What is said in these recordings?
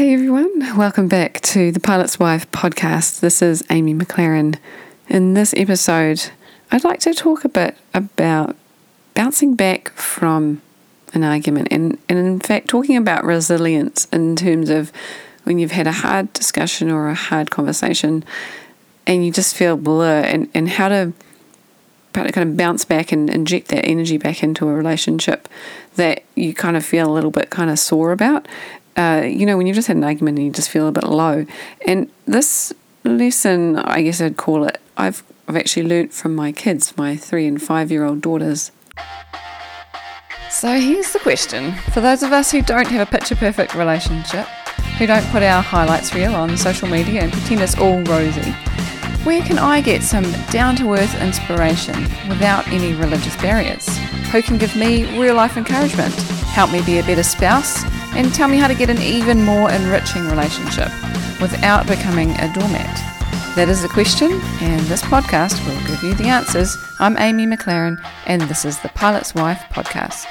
Hey everyone, welcome back to the Pilot's Wife podcast. This is Amy McLaren. In this episode, I'd like to talk a bit about bouncing back from an argument and, and in fact talking about resilience in terms of when you've had a hard discussion or a hard conversation and you just feel blur and, and how to kind of bounce back and inject that energy back into a relationship that you kind of feel a little bit kind of sore about. Uh, you know, when you've just had an argument and you just feel a bit low. And this lesson, I guess I'd call it, I've, I've actually learnt from my kids, my three and five year old daughters. So here's the question for those of us who don't have a picture perfect relationship, who don't put our highlights reel on social media and pretend it's all rosy, where can I get some down to earth inspiration without any religious barriers? Who can give me real life encouragement, help me be a better spouse, and tell me how to get an even more enriching relationship without becoming a doormat? That is the question, and this podcast will give you the answers. I'm Amy McLaren, and this is the Pilot's Wife podcast.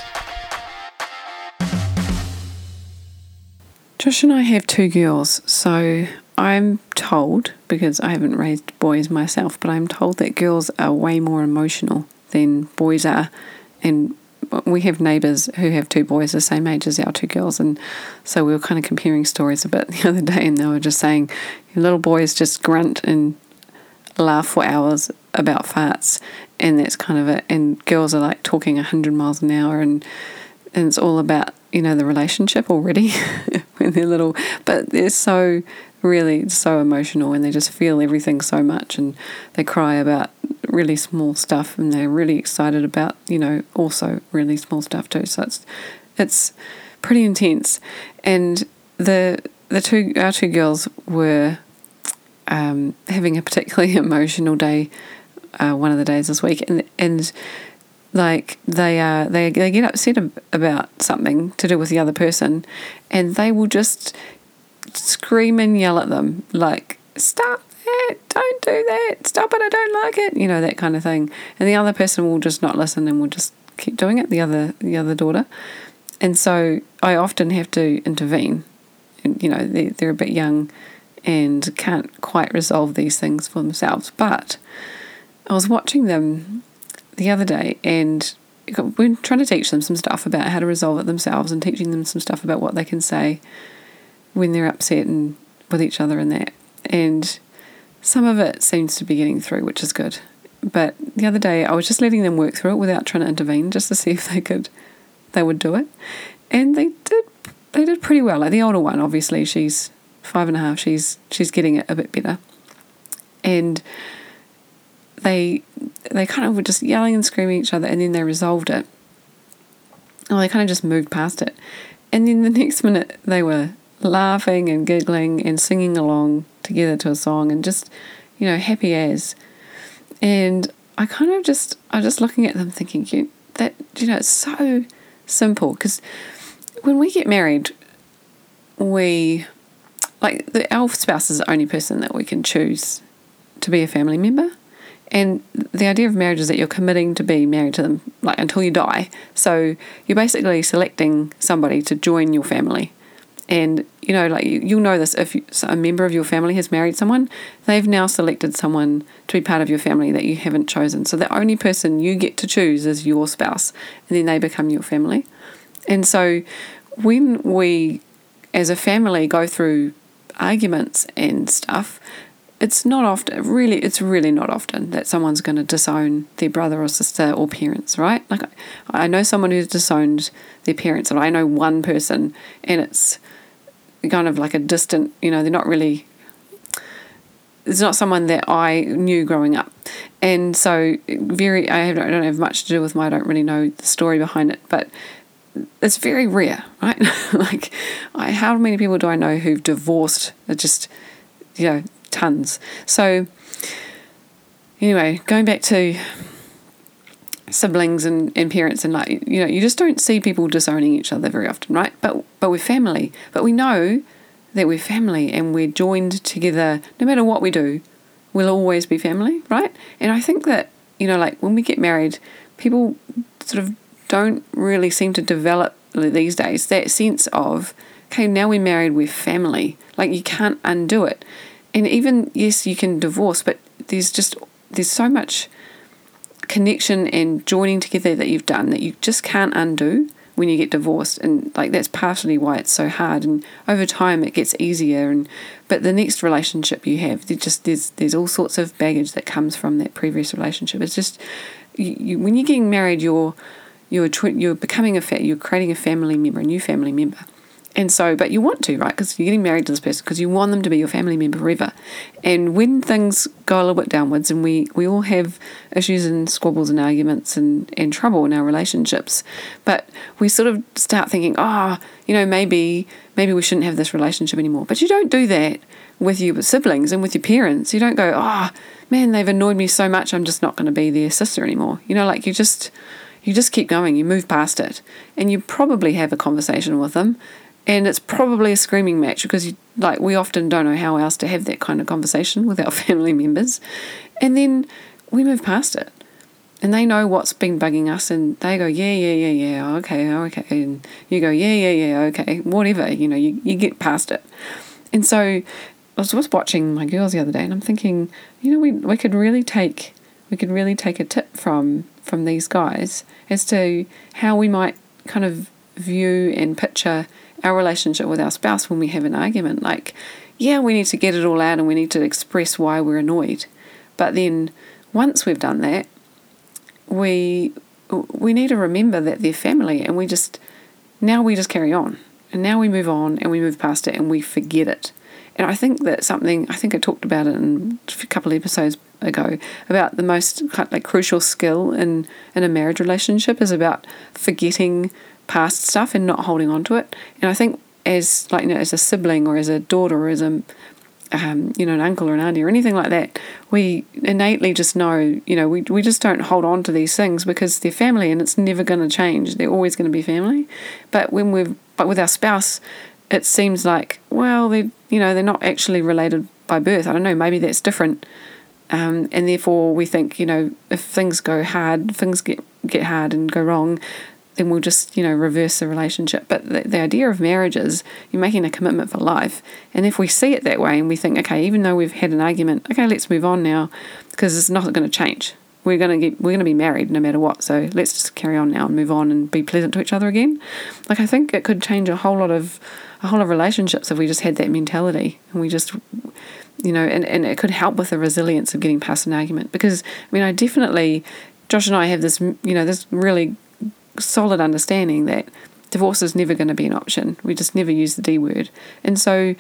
Josh and I have two girls, so I'm told, because I haven't raised boys myself, but I'm told that girls are way more emotional than boys are. And we have neighbours who have two boys the same age as our two girls. And so we were kind of comparing stories a bit the other day, and they were just saying, little boys just grunt and laugh for hours about farts. And that's kind of it. And girls are like talking 100 miles an hour, and, and it's all about, you know, the relationship already when they're little. But they're so really so emotional and they just feel everything so much and they cry about really small stuff and they're really excited about you know also really small stuff too. So it's it's pretty intense. And the the two our two girls were um, having a particularly emotional day uh, one of the days this week. And and like they uh they they get upset about something to do with the other person and they will just scream and yell at them, like, stop don't do that, stop it, I don't like it, you know, that kind of thing. And the other person will just not listen and will just keep doing it, the other the other daughter. And so I often have to intervene. And, you know, they're, they're a bit young and can't quite resolve these things for themselves. But I was watching them the other day and we're trying to teach them some stuff about how to resolve it themselves and teaching them some stuff about what they can say when they're upset and with each other and that. And some of it seems to be getting through, which is good. But the other day, I was just letting them work through it without trying to intervene, just to see if they could, they would do it, and they did. They did pretty well. Like the older one, obviously, she's five and a half. She's she's getting it a bit better, and they they kind of were just yelling and screaming at each other, and then they resolved it. Or they kind of just moved past it, and then the next minute they were laughing and giggling and singing along together to a song and just, you know, happy as. And I kind of just, I'm just looking at them thinking, you, that, you know, it's so simple because when we get married, we, like, the, our spouse is the only person that we can choose to be a family member. And the idea of marriage is that you're committing to be married to them like until you die. So you're basically selecting somebody to join your family. And you know, like you'll know this if a member of your family has married someone, they've now selected someone to be part of your family that you haven't chosen. So the only person you get to choose is your spouse, and then they become your family. And so when we, as a family, go through arguments and stuff, it's not often really it's really not often that someone's going to disown their brother or sister or parents right like i know someone who's disowned their parents and i know one person and it's kind of like a distant, you know, they're not really, it's not someone that I knew growing up. And so, very, I, have, I don't have much to do with my, I don't really know the story behind it, but it's very rare, right? like, I, how many people do I know who've divorced? Just, you know, tons. So, anyway, going back to siblings and, and parents and like you know you just don't see people disowning each other very often right but but we're family but we know that we're family and we're joined together no matter what we do we'll always be family right and i think that you know like when we get married people sort of don't really seem to develop these days that sense of okay, now we're married, we're family. Like you can't undo it. And even, yes, you can divorce, but there's just, there's so much connection and joining together that you've done that you just can't undo when you get divorced and like that's partially why it's so hard and over time it gets easier and but the next relationship you have there just there's there's all sorts of baggage that comes from that previous relationship. It's just you, you, when you're getting married you're you're you're becoming a fa- you're creating a family member a new family member and so, but you want to, right? Because you're getting married to this person because you want them to be your family member forever. And when things go a little bit downwards, and we, we all have issues and squabbles and arguments and, and trouble in our relationships, but we sort of start thinking, oh, you know, maybe maybe we shouldn't have this relationship anymore. But you don't do that with your siblings and with your parents. You don't go, oh, man, they've annoyed me so much, I'm just not going to be their sister anymore. You know, like you just you just keep going, you move past it, and you probably have a conversation with them and it's probably a screaming match because you, like we often don't know how else to have that kind of conversation with our family members. And then we move past it. And they know what's been bugging us and they go yeah yeah yeah yeah okay okay. And you go yeah yeah yeah okay. Whatever you know you, you get past it. And so i was just watching my girls the other day and i'm thinking you know we, we could really take we could really take a tip from from these guys as to how we might kind of view and picture our relationship with our spouse when we have an argument. Like, yeah, we need to get it all out and we need to express why we're annoyed. But then once we've done that, we we need to remember that they're family and we just now we just carry on. And now we move on and we move past it and we forget it. And I think that something I think I talked about it in a couple of episodes ago about the most like crucial skill in in a marriage relationship is about forgetting past stuff and not holding on to it. And I think as like you know, as a sibling or as a daughter or as a um, you know, an uncle or an auntie or anything like that, we innately just know, you know, we, we just don't hold on to these things because they're family and it's never going to change. They're always going to be family. But when we've, but with our spouse, it seems like, well, they, you know, they're not actually related by birth. I don't know, maybe that's different. Um, and therefore we think, you know, if things go hard, things get, get hard and go wrong, then we'll just, you know, reverse the relationship. But the, the idea of marriage is you're making a commitment for life. And if we see it that way and we think, okay, even though we've had an argument, okay, let's move on now because it's not going to change. We're going to get, we're going to be married no matter what. So let's just carry on now and move on and be pleasant to each other again. Like I think it could change a whole lot of a whole lot of relationships if we just had that mentality and we just you know and, and it could help with the resilience of getting past an argument because I mean I definitely Josh and I have this you know this really solid understanding that divorce is never going to be an option. We just never use the D word. And so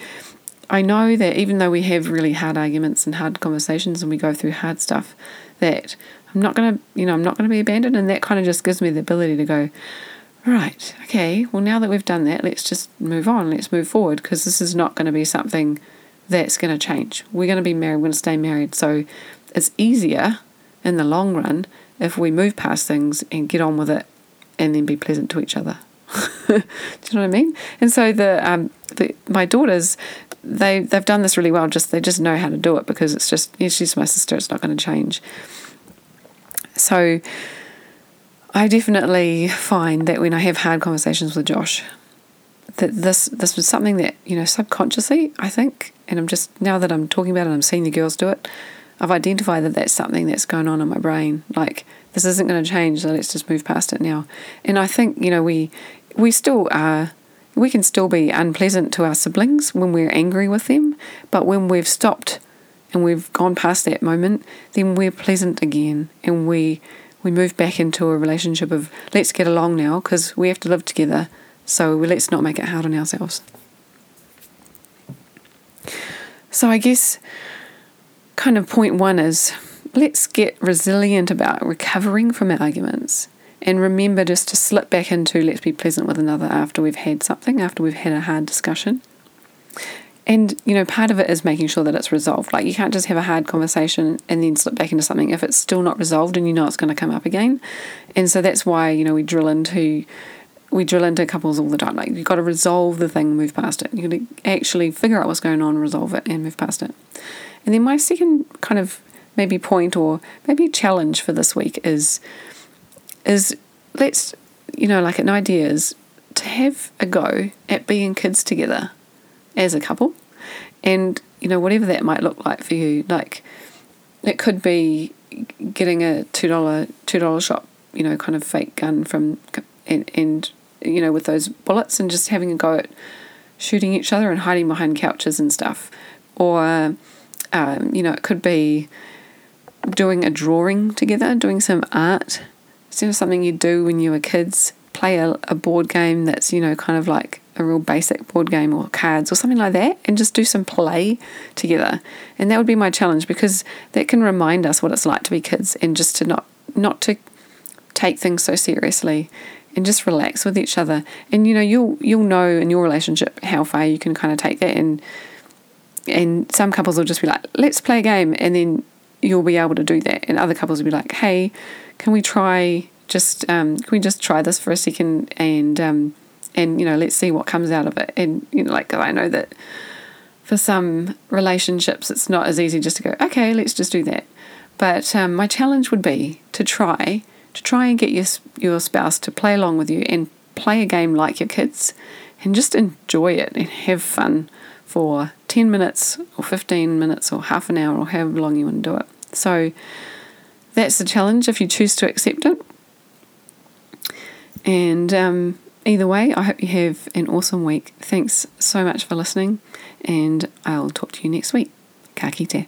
I know that even though we have really hard arguments and hard conversations and we go through hard stuff, that I'm not going to, you know, I'm not going to be abandoned. And that kind of just gives me the ability to go, right, okay, well, now that we've done that, let's just move on, let's move forward because this is not going to be something that's going to change. We're going to be married, we're going to stay married. So it's easier in the long run if we move past things and get on with it and then be pleasant to each other. Do you know what I mean? And so the um the my daughters they they've done this really well. Just they just know how to do it because it's just she's my sister. It's not going to change. So I definitely find that when I have hard conversations with Josh, that this this was something that you know subconsciously I think, and I'm just now that I'm talking about it, I'm seeing the girls do it. I've identified that that's something that's going on in my brain. Like this isn't going to change, so let's just move past it now. And I think you know we we still are. We can still be unpleasant to our siblings when we're angry with them, but when we've stopped and we've gone past that moment, then we're pleasant again, and we we move back into a relationship of let's get along now because we have to live together. So let's not make it hard on ourselves. So I guess kind of point one is let's get resilient about recovering from our arguments and remember just to slip back into let's be pleasant with another after we've had something, after we've had a hard discussion. And, you know, part of it is making sure that it's resolved. Like, you can't just have a hard conversation and then slip back into something if it's still not resolved and you know it's going to come up again. And so that's why, you know, we drill into we drill into couples all the time. Like you've got to resolve the thing, move past it. You've got to actually figure out what's going on, resolve it, and move past it. And then my second kind of maybe point or maybe challenge for this week is is let's you know like an idea is to have a go at being kids together as a couple. And you know whatever that might look like for you like it could be getting a two dollar two dollar shop you know kind of fake gun from and and you know with those bullets and just having a go at shooting each other and hiding behind couches and stuff. Or um, you know it could be doing a drawing together doing some art it's know something you do when you were kids play a, a board game that's you know kind of like a real basic board game or cards or something like that and just do some play together. And that would be my challenge because that can remind us what it's like to be kids and just to not not to take things so seriously and just relax with each other. And you know, you'll you'll know in your relationship how far you can kind of take that and and some couples will just be like, let's play a game and then you'll be able to do that. And other couples will be like, hey, can we try just um, can we just try this for a second and um, and you know let's see what comes out of it. And you know like I know that for some relationships it's not as easy just to go okay let's just do that. But um, my challenge would be to try to try and get your your spouse to play along with you and play a game like your kids and just enjoy it and have fun for 10 minutes or 15 minutes or half an hour or however long you want to do it so that's the challenge if you choose to accept it and um, either way, I hope you have an awesome week. Thanks so much for listening, and I'll talk to you next week. Ka kite.